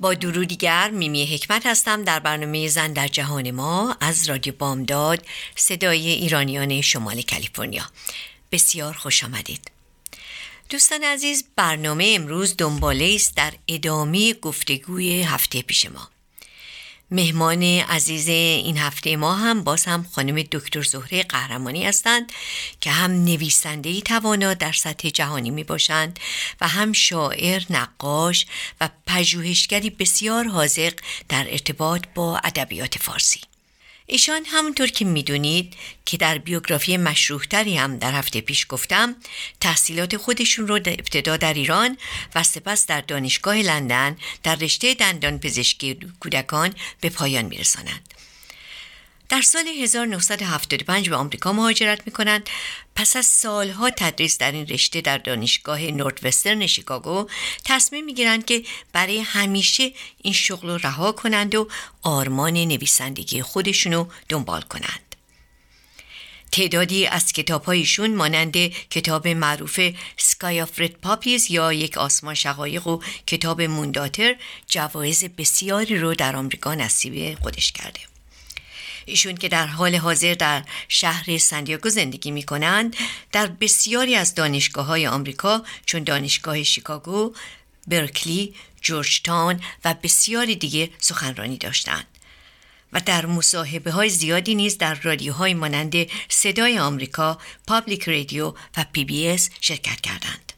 با درو دیگر میمی حکمت هستم در برنامه زن در جهان ما از رادیو بامداد صدای ایرانیان شمال کالیفرنیا. بسیار خوش آمدید. دوستان عزیز برنامه امروز دنباله است در ادامه گفتگوی هفته پیش ما. مهمان عزیز این هفته ما هم باز هم خانم دکتر زهره قهرمانی هستند که هم نویسنده توانا در سطح جهانی می باشند و هم شاعر، نقاش و پژوهشگری بسیار حاضق در ارتباط با ادبیات فارسی. ایشان همونطور که می‌دونید که در بیوگرافی مشروحتری هم در هفته پیش گفتم تحصیلات خودشون رو ابتدا در ایران و سپس در دانشگاه لندن در رشته دندان پزشکی کودکان به پایان میرسانند. در سال 1975 به آمریکا مهاجرت می کنند پس از سالها تدریس در این رشته در دانشگاه Northwestern شیکاگو تصمیم می گیرند که برای همیشه این شغل رو رها کنند و آرمان نویسندگی خودشونو دنبال کنند. تعدادی از کتابهایشون مانند کتاب معروف Sky of Red Poppies یا یک آسمان شقایق و کتاب Moon Daughter جوایز بسیاری رو در آمریکا نصیب خودش کرده. ایشون که در حال حاضر در شهر سن دیاگو زندگی می کنند در بسیاری از دانشگاه های آمریکا چون دانشگاه شیکاگو، برکلی، جورجتان و بسیاری دیگه سخنرانی داشتند. و در مصاحبه های زیادی نیز در رادیوهای مانند صدای آمریکا، Public Radio و PBS شرکت کردند.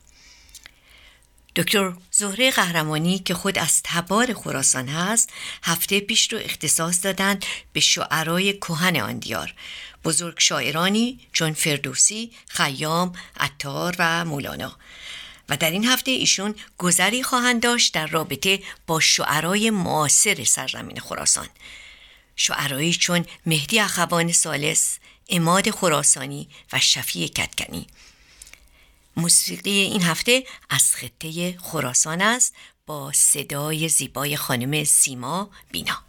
دکتر زهره قهرمانی که خود از تبار خراسان هست هفته پیش رو اختصاص دادند به شعرای کهن آن دیار. بزرگ شاعرانی چون فردوسی، خیام، عطار و مولانا. و در این هفته ایشون گذری خواهند داشت در رابطه با شعرای معاصر سرزمین خراسان. شعرایی چون مهدی اخوان سالس، اماد خراسانی و شفیع کتکنی. موسیقی این هفته از خطه خراسان است با صدای زیبای خانم سیما بینا.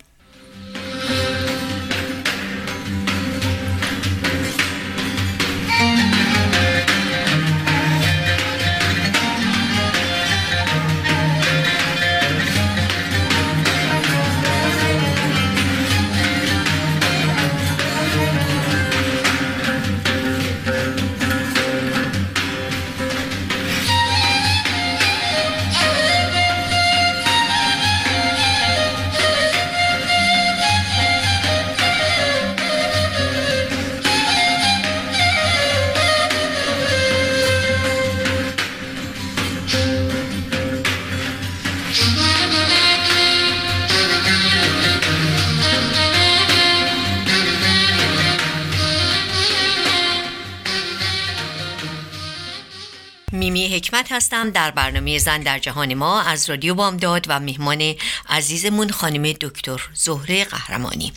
هستم. در برنامه زن در جهان ما از رادیو بامداد و مهمان عزیزمون خانم دکتر زهره قهرمانی.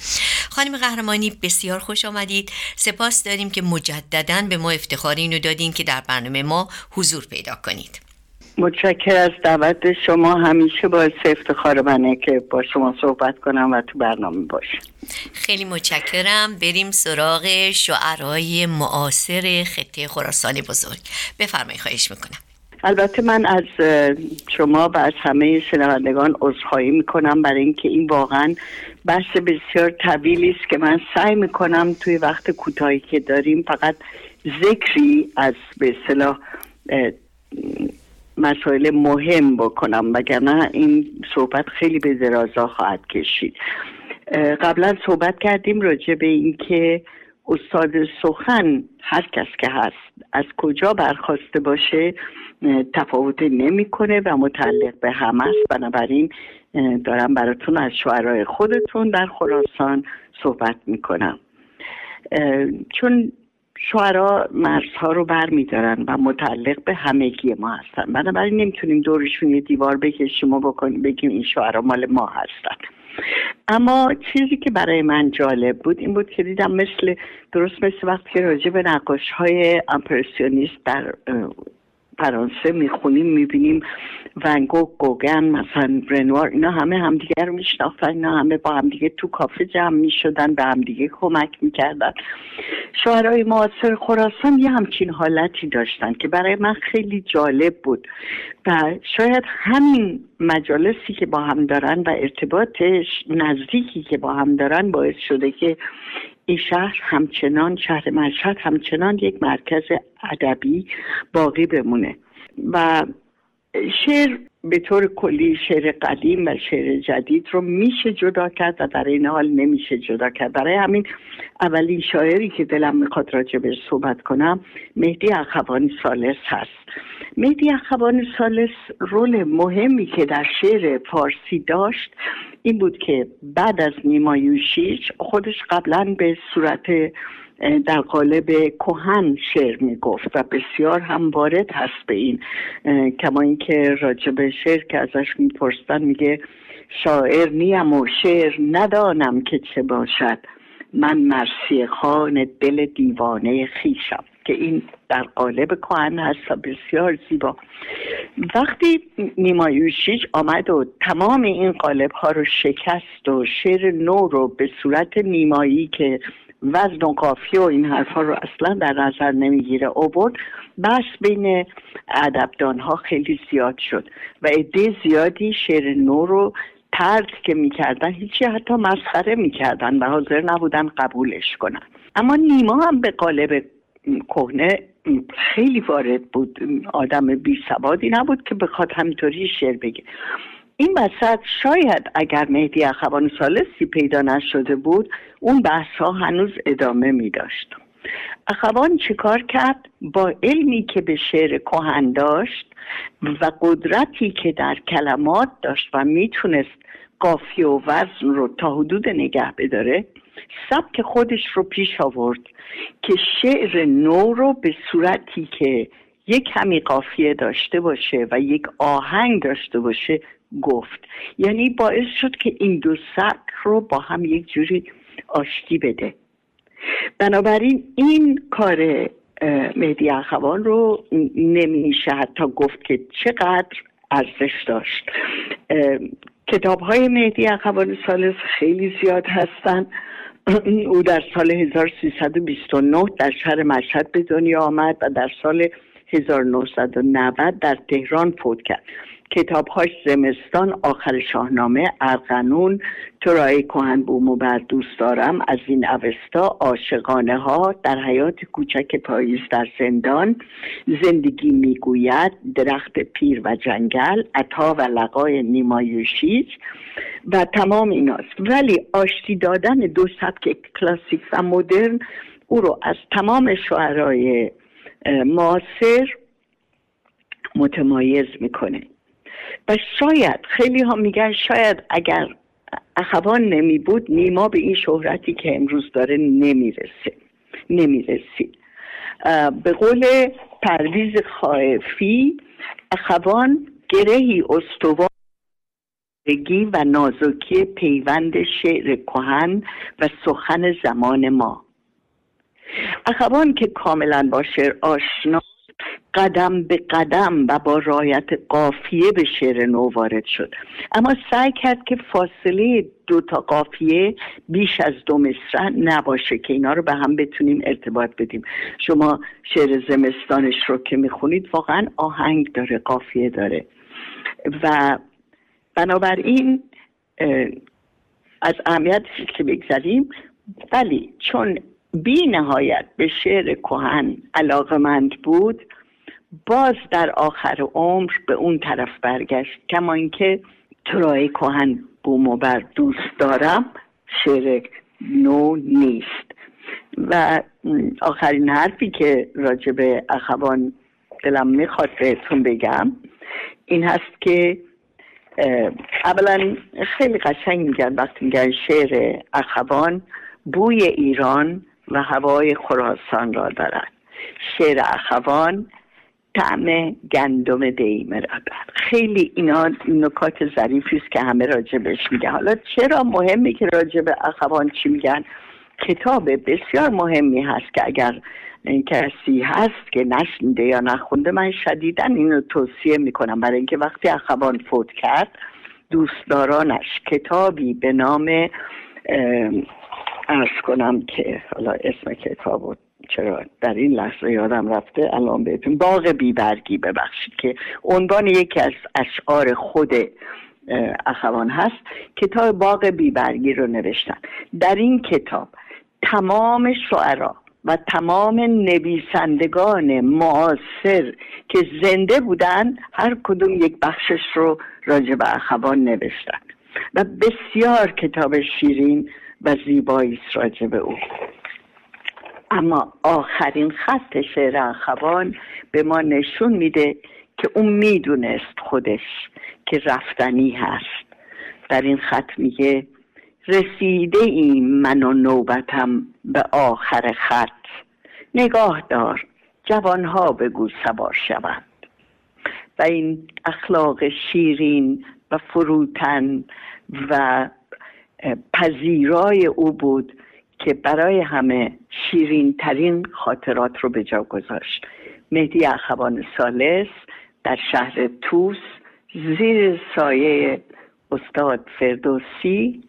خانم قهرمانی بسیار خوش آمدید. سپاس داریم که مجددا به ما افتخار اینو دادین که در برنامه ما حضور پیدا کنید. متشکر از دعوت شما. همیشه باعث افتخار منه که با شما صحبت کنم و تو برنامه باشم. خیلی متشکرم. بریم سراغ شعرهای معاصر خطه خراسان بزرگ. بفرمایید خواهش می‌کنم. البته من از شما و از همه شنوندگان عذرخواهی می‌کنم برای اینکه این واقعا بحث بسیار طویلی است که من سعی می‌کنم توی وقت کوتاهی که داریم فقط ذکری از به اصطلاح مسائل مهم بکنم وگرنه این صحبت خیلی به درازا خواهد کشید. قبلا صحبت کردیم راجع به اینکه استاد سخن هر کس که هست از کجا برخواسته باشه تفاوت نمی‌کنه و متعلق به همه است. بنابراین دارم براتون از شعرهای خودتون در خراسان صحبت می‌کنم. چون شعرا مرزها رو بر میدارن و متعلق به همگی ما هستن. بنابراین نمی‌تونیم دورشون یه دیوار بکشیم و بکنیم بگیم این شعرا مال ما هستن. اما چیزی که برای من جالب بود این بود که دیدم مثل درست مثل وقتی که راجع به نقاش های امپرسیونیست در فرانسه می‌خونیم می‌بینیم ونگو گوگن مثلا رنوار اینا همه همدیگه رو میشناختن اینا همه با همدیگه تو کافه جمع می‌شدن به همدیگه کمک می‌کردن. شعرهای معاصر خراسان یه همچین حالتی داشتن که برای من خیلی جالب بود و شاید همین مجالسی که با هم دارن و ارتباطش نزدیکی که با هم دارن باعث شده که این شهر همچنان شهر مشهد همچنان یک مرکز ادبی باقی بمونه. و شعر به طور کلی شعر قدیم و شعر جدید رو میشه جدا کرد و در این حال نمیشه جدا کرد. برای همین اولین شاعری که دلم می‌خواد راجع به صحبت کنم مهدی اخوانی سالس هست. مهدی اخوانی سالس رول مهمی که در شعر فارسی داشت این بود که بعد از نیمایوشیش خودش قبلا به صورت در قالب کهن شعر می‌گفت و بسیار هم وارد هست به این کما اینکه راجب شعر که ازش میپرستن میگه شاعر نیم و شعر ندانم که چه باشد. من مرسی خان دل دیوانه خیشم که این در قالب کهن هست بسیار زیبا. وقتی نیمایوشیج آمد و تمام این قالب ها رو شکست و شعر نو رو به صورت نیمایی که وزن و قافیه و این حرفا رو اصلا در نظر نمی‌گیره اوورد بس بین ادبدان ها خیلی زیاد شد و عده زیادی شعر نو رو ترک که می‌کردن هیچی حتی مسخره می‌کردن و حاضر نبودن قبولش کنن. اما نیما هم به قالب کهنه خیلی وارد بود. آدم بی سوادی نبود که بخواد همینطوری شعر بگه. این وسط شاید اگر مهدی اخوان سالسی پیدا نشده بود اون بحث ها هنوز ادامه می داشت. اخوان چیکار کرد؟ با علمی که به شعر کهن داشت و قدرتی که در کلمات داشت و می‌تونست قافی و وزن رو تا حدود نگه بداره سبک خودش رو پیش آورد که شعر نو رو به صورتی که یک کمی قافیه داشته باشه و یک آهنگ داشته باشه گفت. یعنی باعث شد که این دو سبک رو با هم یک جوری آشتی بده. بنابراین این کار مهدی اخوان رو نمیشه حتی گفت که چقدر ارزش داشت. کتاب های مهدی اخوان سالس خیلی زیاد هستن. او در سال 1329 در شهر مشهد به دنیا آمد و در سال 1990 در تهران فوت کرد. کتابهاش زمستان آخر شاهنامه ارغنون ترای کهن بوم و بر دوست دارم از این اوستا عاشقانه ها در حیات کوچک پاییز در زندان زندگی می‌گوید درخت پیر و جنگل عطا و لقای نیمایوشیج و تمام ایناست. ولی آشتی دادن دو سبک کلاسیک و مدرن او رو از تمام شعرهای معاصر متمایز می‌کنه. و شاید خیلی ها میگن شاید اگر اخوان نمی بود نیما به این شهرتی که امروز داره نمی‌رسه نمی‌رسید به قول پرویز خائفی اخوان گرهی استوار و نازکی پیوند شعر کهن و سخن زمان ما. اخوان که کاملا با شعر آشنا قدم به قدم و با رایت قافیه به شعر نو وارد شد. اما سعی کرد که فاصله دو تا قافیه بیش از دو مصرع نباشه که اینا رو به هم بتونیم ارتباط بدیم. شما شعر زمستانش رو که می‌خونید واقعا آهنگ داره قافیه داره. و بنابراین از اهمیتش که بگذاریم ولی چون بی نهایت به شعر کهن علاقمند بود باز در آخر عمر به اون طرف برگشت. کما اینکه ترای کهن بوم بر دوست دارم شعر نو نیست. و آخرین حرفی که راجع به اخوان دلم می‌خواد بهتون بگم این هست که اولا خیلی قشنگ میگن وقتی میگن شعر اخوان بوی ایران و هوای خراسان را دارد شعر اخوان طعم گندم دیمه را دارد خیلی اینا نکات ظریفی است که همه راجبش میگه حالا چرا مهمه که راجب اخوان چی میگن؟ کتاب بسیار مهمی هست که اگر کسی هست که نشنده یا نخونده من شدیدن اینو توصیه می‌کنم. برای اینکه وقتی اخوان فوت کرد دوستدارانش کتابی به نام ارز کنم که حالا اسم کتاب چرا در این لحظه یادم رفته الان بهتون باغ بیبرگی ببخشید که عنوان یکی از اشعار خود اخوان هست کتاب باغ بیبرگی رو نوشتن. در این کتاب تمام شعرا و تمام نویسندگان معاصر که زنده بودن هر کدوم یک بخشش رو راجع به اخوان نوشتن. و بسیار کتاب شیرین و زیبایی راجع به او. اما آخرین خط شعر اخوان به ما نشون میده که اون می‌دونست خودش که رفتنی هست. در این خط میگه رسیده این من و نوبتم به آخر خط. نگاه دار جوانها بگو سوار شوند. و این اخلاق شیرین و فروتن و پذیرای او بود که برای همه شیرین ترین خاطرات رو به جا گذاشت. مهدی اخوان سالس در شهر توس زیر سایه استاد فردوسی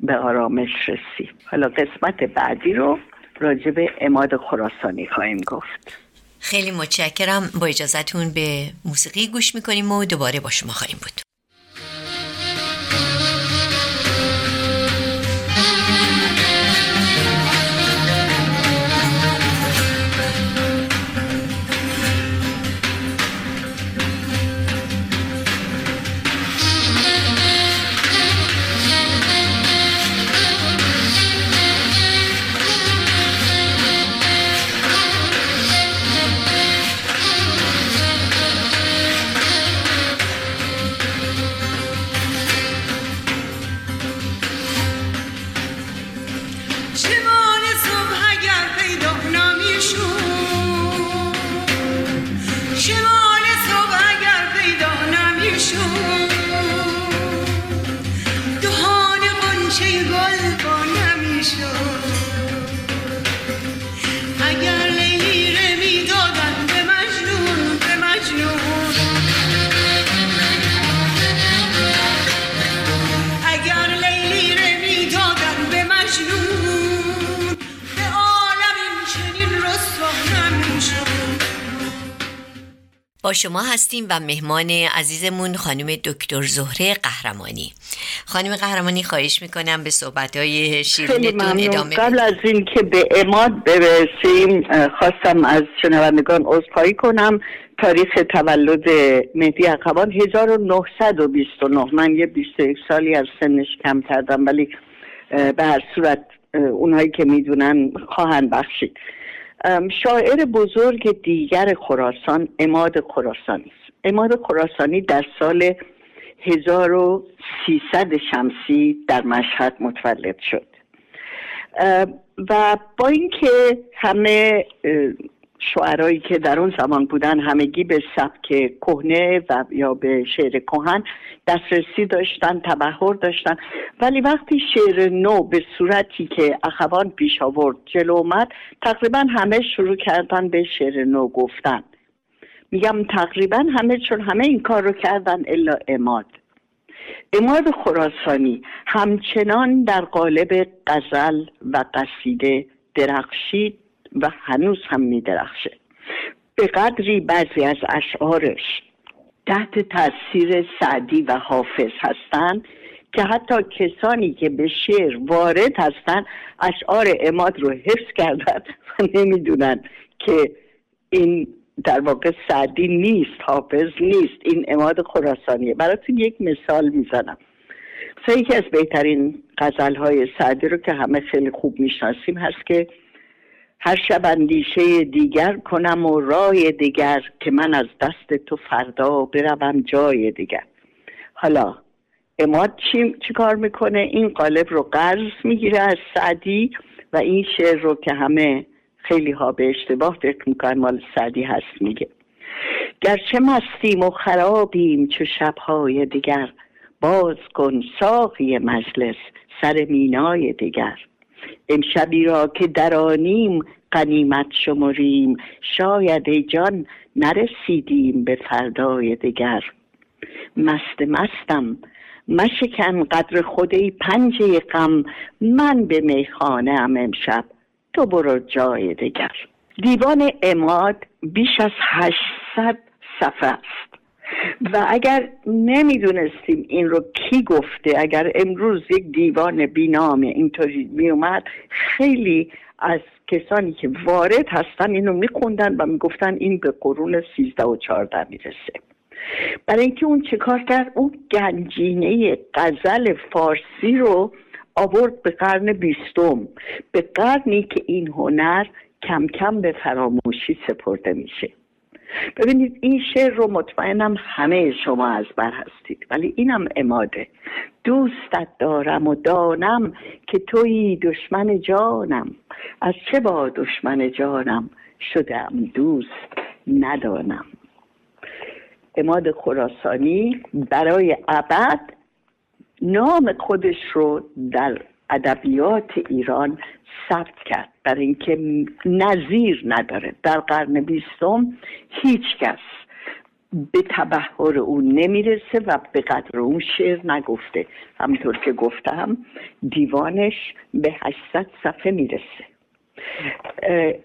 به آرامش رسید. حالا قسمت بعدی رو راجع به اماد خراسانی خواهیم گفت. خیلی متشکرم. با اجازتون به موسیقی گوش می‌کنیم و دوباره با شما خواهیم بود. با شما هستیم و مهمان عزیزمون خانم دکتر زهره قهرمانی. خانم قهرمانی خواهش می‌کنم به صحبت های شیرینتون ادامه قبل از اینکه به اماد برسیم خواستم از شنوندگان عذرخواهی کنم. تاریخ تولد مهدی اخوان 1929 من یه 21 سالی از سنش کم کردم ولی به هر صورت اونهایی که می‌دونن خواهند بخشید. شاعر بزرگ دیگر خراسان اماد خراسانی است. اماد خراسانی در سال 1300 شمسی در مشهد متولد شد. و با اینکه همه شعرهایی که در اون زمان بودن همگی به سبک کهنه و یا به شعر کهن دسترسی داشتن تبهر داشتن. ولی وقتی شعر نو به صورتی که اخوان پیش آورد جلو اومد تقریبا همه شروع کردن به شعر نو گفتن. میگم تقریبا همه چون همه این کار رو کردن الا اماد اماد خراسانی همچنان در قالب غزل و قصیده درخشید. و هنوز هم می درخشه به قدری بعضی از اشعارش تحت تاثیر سعدی و حافظ هستند که حتی کسانی که به شعر وارد هستند اشعار اماد رو حفظ کردن و نمی‌دونن که این در واقع سعدی نیست حافظ نیست این اماد خراسانیه. براتون یک مثال می‌زنم. یکی از بهترین غزل های سعدی رو که همه خیلی خوب می‌شناسیم هست که هر شب اندیشه دیگر کنم و رای دیگر که من از دست تو فردا بروم جای دیگر. حالا اماد چی, چی کار می‌کنه؟ این قالب رو قرض می‌گیره از سعدی و این شعر رو که همه خیلی ها به اشتباه فکر می‌کنن مال سعدی هست میگه. گرچه مستیم و خرابیم چو شبهای دیگر باز کن ساقی مجلس سر مینای دیگر. امشبی را که درانیم قنیمت شمریم. شاید ای جان نرسیدیم به فردای دیگر مست مستم مشکن قدر خودی پنجه غم. من به میخانه ام امشب تو برو جای دیگر دیوان اماد بیش از هشتصد صفحه است. و اگر نمی‌دونستیم این رو کی گفته اگر امروز یک دیوان بینام اینطوری میومد خیلی از کسانی که وارد هستن اینو میخوندن و می‌گفتن این به قرون سیزده و چارده می‌رسه. برای اینکه اون چه کار کرد؟ اون گنجینه غزل فارسی رو آورد به قرن بیستم. به قرنی که این هنر کم کم به فراموشی سپرده میشه. ببینید این شعر رو مطمئنم همه شما از بر هستید ولی اینم اماده دوستت دارم و دانم که توی دشمن جانم. از چه با دشمن جانم شدم دوست ندانم. اماد خراسانی برای ابد نام خودش رو در ادبیات ایران ثبت کرد. برای اینکه نظیر نداره. در قرن بیستم هیچ کس به تبهر او نمی‌رسه و به قدر اون شعر نگفته. همطور که گفتم دیوانش به 800 صفحه می‌رسه.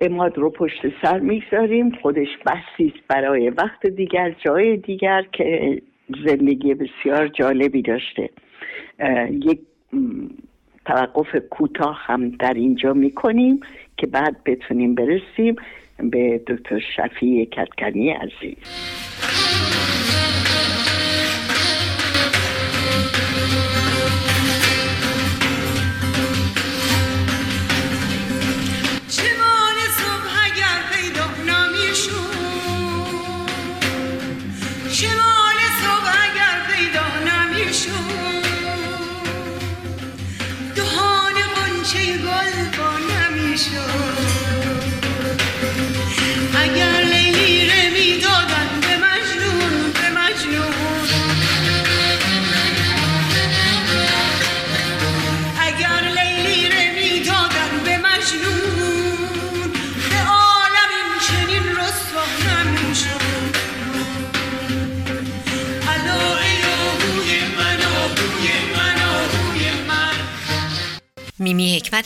اماد رو پشت سر می‌گذاریم. خودش بحثی برای وقت دیگر جای دیگر که زندگی بسیار جالبی داشته. یک توقف کوتاه هم در اینجا می‌کنیم که بعد بتونیم برسیم به دکتر شفیع کتکنی عزیز.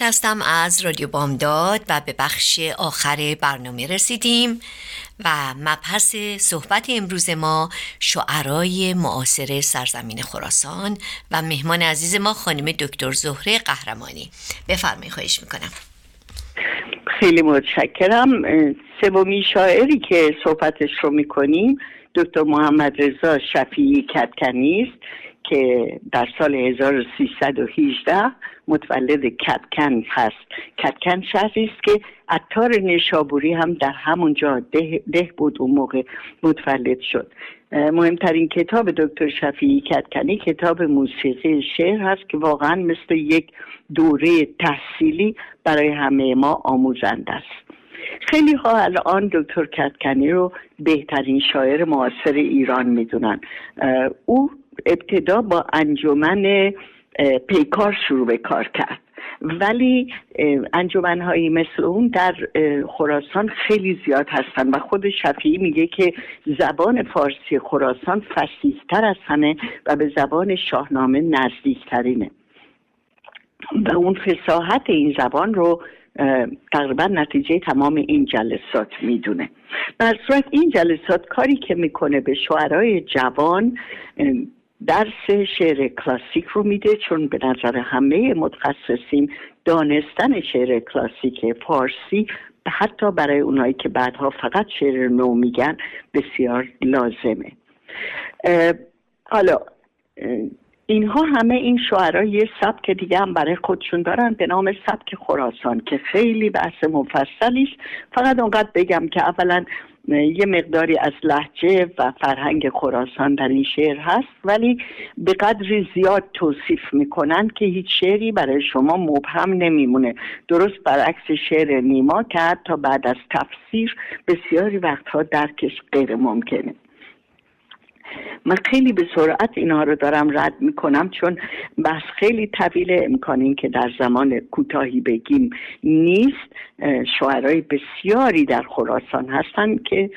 هستم از رادیو بامداد و به بخش آخر برنامه رسیدیم و مبحث صحبت امروز ما شعرای معاصر سرزمین خراسان و مهمان عزیز ما خانم دکتر زهره قهرمانی. بفرمایید خواهش می‌کنم. خیلی متشکرم. سومین شاعری که صحبتش رو می‌کنیم دکتر محمد رضا شفیعی کتکنی است. که در سال 1318 متولد کتکن هست. کتکن شهری است که عطار نشابوری هم در همونجا ده, ده بود اون موقع متولد شد. مهمترین کتاب دکتر شفیعی کتکنی کتاب موسیقی شعر هست که واقعا مثل یک دوره تحصیلی برای همه ما آموزنده است. خیلی ها الان دکتر کتکنی رو بهترین شاعر معاصر ایران می‌دونن. او ابتدا با انجمن پیکار شروع به کار کرد. ولی انجمنهایی مثل اون در خراسان خیلی زیاد هستن و خود شفیعی میگه که زبان فارسی خراسان فسیحتر از همه و به زبان شاهنامه نزدیکترینه. و اون فساحت این زبان رو تقریبا نتیجه تمام این جلسات می‌دونه. در صورت این جلسات کاری که می‌کنه به شعرهای جوان درس شعر کلاسیک رو میده چون به نظر همه متخصصین دانستن شعر کلاسیک فارسی حتی برای اونایی که بعدها فقط شعر نو میگن بسیار لازمه. حالا اینها همه این شعرها یه سبک دیگه هم برای خودشون دارن به نام سبک خراسان که خیلی بحث مفصلی است. فقط اونقدر بگم که اولا یه مقداری از لحجه و فرهنگ خراسان در این شعر هست ولی به قدری زیاد توصیف می‌کنن که هیچ شعری برای شما مبهم نمیمونه. درست برعکس شعر نیما که حتی بعد از تفسیر بسیاری وقتها درکش غیر ممکنه. من خیلی به سرعت اینها رو دارم رد می‌کنم چون بحث خیلی طویل امکان که در زمان کوتاهی بگیم نیست. شعرهای بسیاری در خراسان هستند که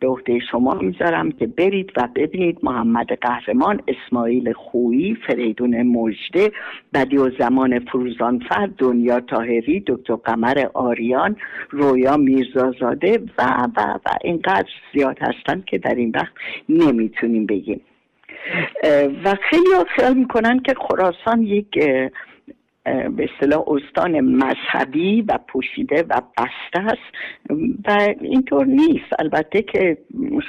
به عهده شما می‌ذارم که برید و ببینید محمد قهرمان اسماعیل خویی فریدون مجده بدی و زمان فروزانفر دنیا تاهری دکتر قمر آریان رویا میرزازاده و و و اینقدر زیاد هستند که در این وقت نمی‌تونیم بگیم. و خیلی خیال می‌کنن که خراسان یک به اصطلاح استان مذهبی و پوشیده و بسته است و اینطور نیست. البته که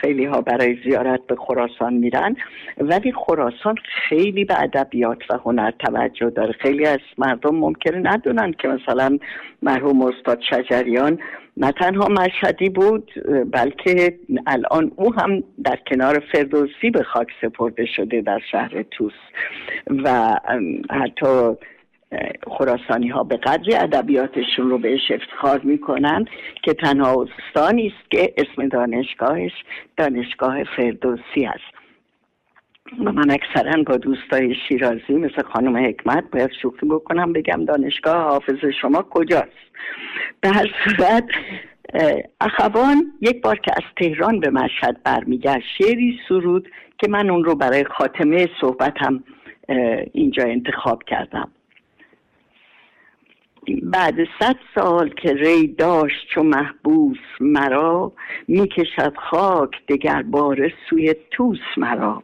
خیلی ها برای زیارت به خراسان میرن ولی خراسان خیلی به ادبیات و هنر توجه داره. خیلی از مردم ممکنه ندونن که مثلا مرحوم استاد شجریان نه تنها مشهدی بود بلکه الان او هم در کنار فردوسی به خاک سپرده شده در شهر توس و حتی خراسانی ها به قدری ادبیاتشون رو بهش افتخار می‌کنن که تنها استانی است که اسم دانشگاهش دانشگاه فردوسی است. و من اکثرا با دوستای شیرازی مثل خانم حکمت باید شوخی بکنم بگم دانشگاه حافظ شما کجاست؟ به هر صورت اخوان یک بار که از تهران به مشهد برمیگشت شعری سرود که من اون رو برای خاتمه صحبتم اینجا انتخاب کردم. بعد صد سال که ری داشت چو محبوس مرا می‌کشد خاک دگر بار سوی توس مرا.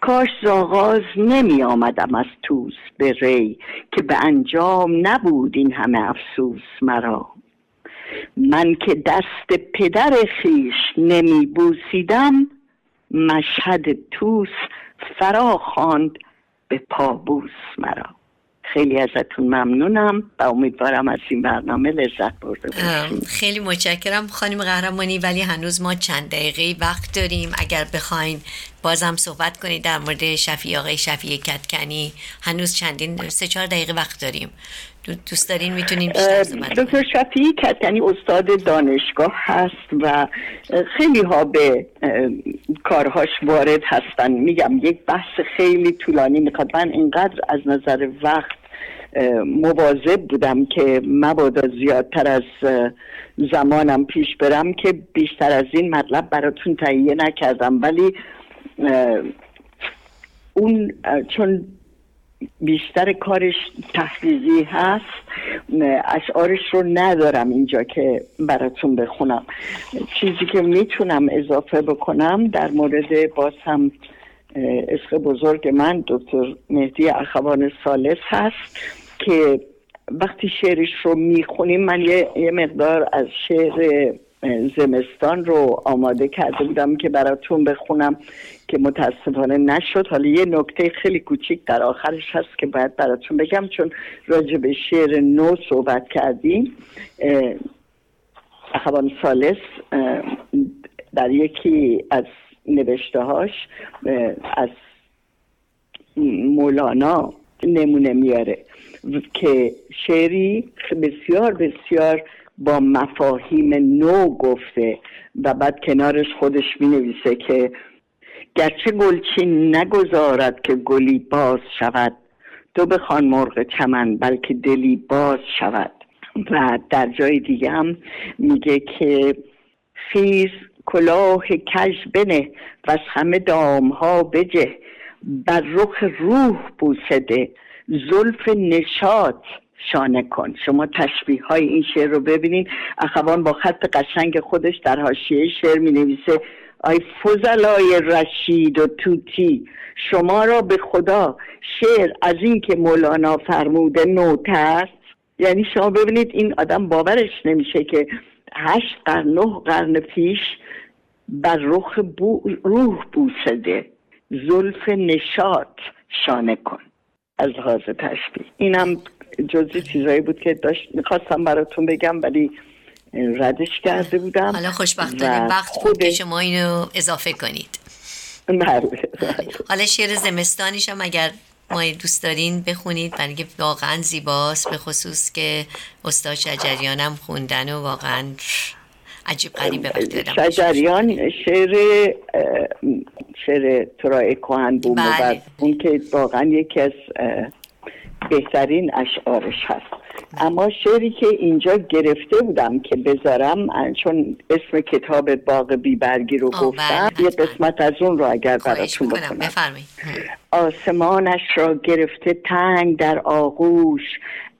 کاش زاغاز نمی آمدم از توس به ری که به انجام نبود این همه افسوس مرا. من که دست پدر خیش نمی بوسیدم مشهد توس فرا خواند به پابوس مرا. خیلی ازتون ممنونم و امیدوارم از این برنامه لذت برده باشیم. خیلی متشکرم. خانم قهرمانی ولی هنوز ما چند دقیقه وقت داریم. اگر بخواین بازم صحبت کنید در مورد شفیع آقای شفیع کتکنی هنوز چندین سه چهار دقیقه وقت داریم. دوست دارین می‌تونین دکتر شفیعی کتکنی استاد دانشگاه هست و خیلی ها به کارهاش وارد هستن. میگم یک بحث خیلی طولانی می‌خواد. من اینقدر از نظر وقت مواظب بودم که مبادا زیادتر از زمانم پیش برم که بیشتر از این مطلب براتون تهیه نکردم. ولی اون چون بیشتر کارش تحقیقی هست. اشعارش رو ندارم اینجا که براتون بخونم. چیزی که می‌تونم اضافه بکنم در مورد باز هم عشق بزرگ من دکتر مهدی اخوان سالس هست که وقتی شعرش رو می‌خونیم من یه, یه مقدار از شعر زمستان رو آماده کرده بودم که براتون بخونم. که متاسفانه نشد. حالا یه نکته خیلی کوچیک در آخرش هست که باید براتون بگم چون راجع به شعر نو صحبت کردیم. اخوان سالس در یکی از نوشته هاش از مولانا نمونه میاره که شعری بسیار بسیار با مفاهیم نو گفته و بعد کنارش خودش می نویسه که گرچه گلچین نگذارد که گلی باز شود. تو بخوان مرغ چمن بلکه دلی باز شود. و در جای دیگه هم میگه که خیز کلاه کش بنه و از همه ها بجه. بر رخ روح بوسده. زلف نشاط شانه کن. شما تشبیه های این شعر رو ببینید اخوان با خط قشنگ خودش در حاشیه شعر می نویسه آی فضلای رشید و توتی شما را به خدا شعر از این که مولانا فرموده نوتر یعنی شما ببینید این آدم باورش نمیشه که هشت قرن نه قرن پیش بر رخ بو روح بوسده. زلف نشاط شانه کن. از لحاظ تشبیه. اینم جزی چیزایی بود که داشت می‌خواستم براتون بگم ولی ردش کرده بودم حالا خوشبختانه وقت بود که شما اینو اضافه کنید بله, بله. حالا شعر زمستانیش هم اگر ما دوست دارین بخونید برای اینکه واقعا زیباست به خصوص که استاد شجریان هم خوندن و واقعا عجیب غریبه شجریان شعر شعر ترای کوهن بود بله. اون که واقعا یکی از بهترین اشعارش هست اما شعری که اینجا گرفته بودم که بذارم چون اسم کتاب باغ بیبرگی رو گفتم بله، یه قسمت از اون رو اگر براتون بکنم آسمانش را گرفته تنگ در آغوش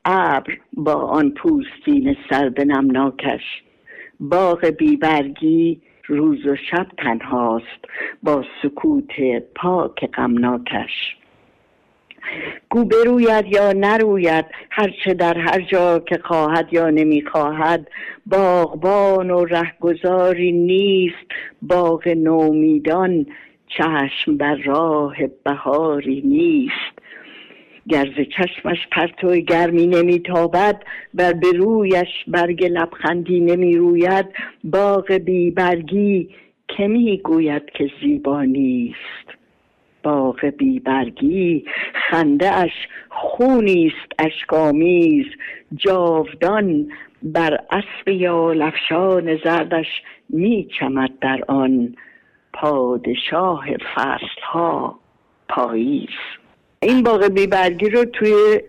ابر با آن پوستین سرد نمناکش. باغ بیبرگی روز و شب تنهاست با سکوت پاک غمناکش. گو بروید یا نروید هرچه در هر جا که خواهد یا نمی‌خواهد. باغبان و رهگذاری نیست باغ نومیدان چشم بر راه بهاری نیست. گرز چشمش پرتو گرمی نمیتابد بر به رویش برگ لبخندی نمی‌روید باغ بی برگی که می‌گوید که زیبا نیست. باغ بیبرگی خنده اش خونی است اشکامیز جاودان بر اسب یا لفشان زردش میچمد در آن پادشاه فصلها پاییز. این باغ بیبرگی رو توی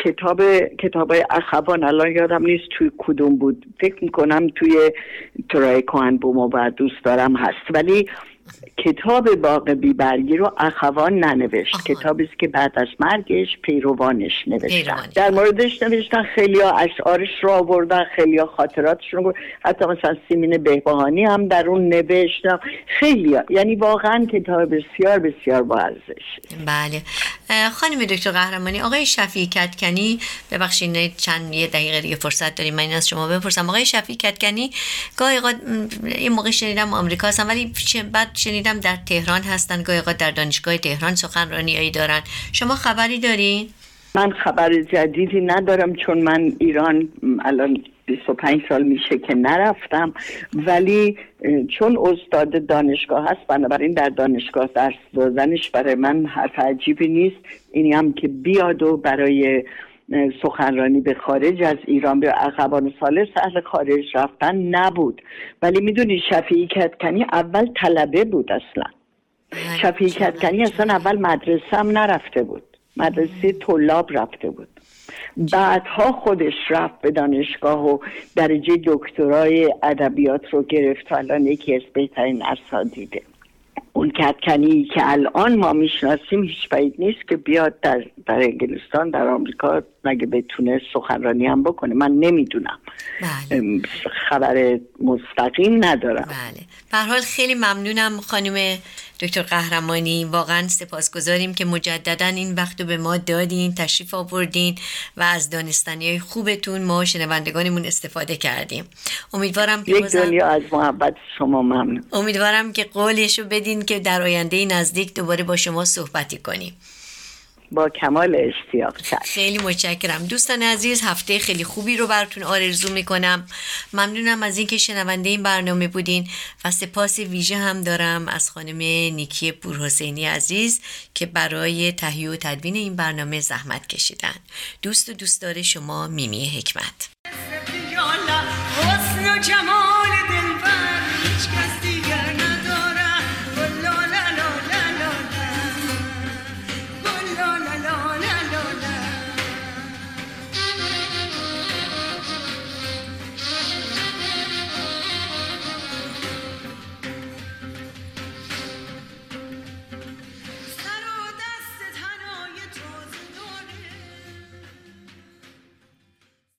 کتاب کتاب اخوان الان یادم نیست توی کدوم بود. فکر می‌کنم توی ترای کوهن بومو و دوست دارم هست. ولی کتاب باغ بیبرگی رو اخوان ننوشت. کتابی است که بعد از مرگش پیروانش نوشتن. در موردش نوشتن خیلی اشعارش رو آوردن خیلی خاطراتش رو حتی مثلا سیمین بهبهانی هم در اون نوشتم خیلی یعنی واقعا کتاب بسیار بسیار با ارزش. بله. خانم دکتر قهرمانی آقای شفیع کتکنی ببخشید چند یه دقیقه دیگه فرصت داریم من از شما بپرسم آقای شفیع کتکنی گاهی این موقع شنیدم آمریکا هستم ولی بعد شنیدم در تهران هستن گاهی در دانشگاه تهران سخنرانیایی دارن شما خبری دارین؟ من خبر جدیدی ندارم چون من ایران الان 25 سال میشه که نرفتم. ولی چون استاد دانشگاه هست بنابراین در دانشگاه درس دادنش برای من حرف عجیبی نیست. اینی هم که بیاد و برای سخنرانی به خارج از ایران به عقبان سال اهل خارج رفتن نبود. ولی می‌دونی شفیعی کتکنی اول طلبه بود اصلا. بله، شفیعی کتکنی اصلا اول مدرسه هم نرفته بود. مدرسه طلاب رفته بود. بعدها خودش رفت به دانشگاه و درجه دکترای ادبیات رو گرفت. الان یکی از بهترین اساتیده اون کتکنی که الان ما می‌شناسیم هیچ بعید نیست که بیاد در, در انگلستان در آمریکا مگه بتونه سخنرانی هم بکنه؟ من نمی‌دونم. بله. خبر مستقیم ندارم. بله. حال خیلی ممنونم خانم دکتر قهرمانی واقعا سپاسگزاریم که مجددا این وقت رو به ما دادین تشریف آوردین و از دانستانی های خوبتون ما شنوندگانمون استفاده کردیم. امیدوارم که یک دنیا از محبت شما ممنون. امیدوارم که قولش رو بدین که در آینده نزدیک دوباره با شما صحبتی کنیم. با کمال اشتیاق خیلی متشکرم. دوستان عزیز هفته خیلی خوبی رو براتون آرزو می‌کنم. ممنونم از اینکه شنونده این برنامه بودین و سپاس ویژه هم دارم از خانم نیکی پورحسینی عزیز که برای تهیه و تدوین این برنامه زحمت کشیدن. دوست و دوستدار شما میمی حکمت.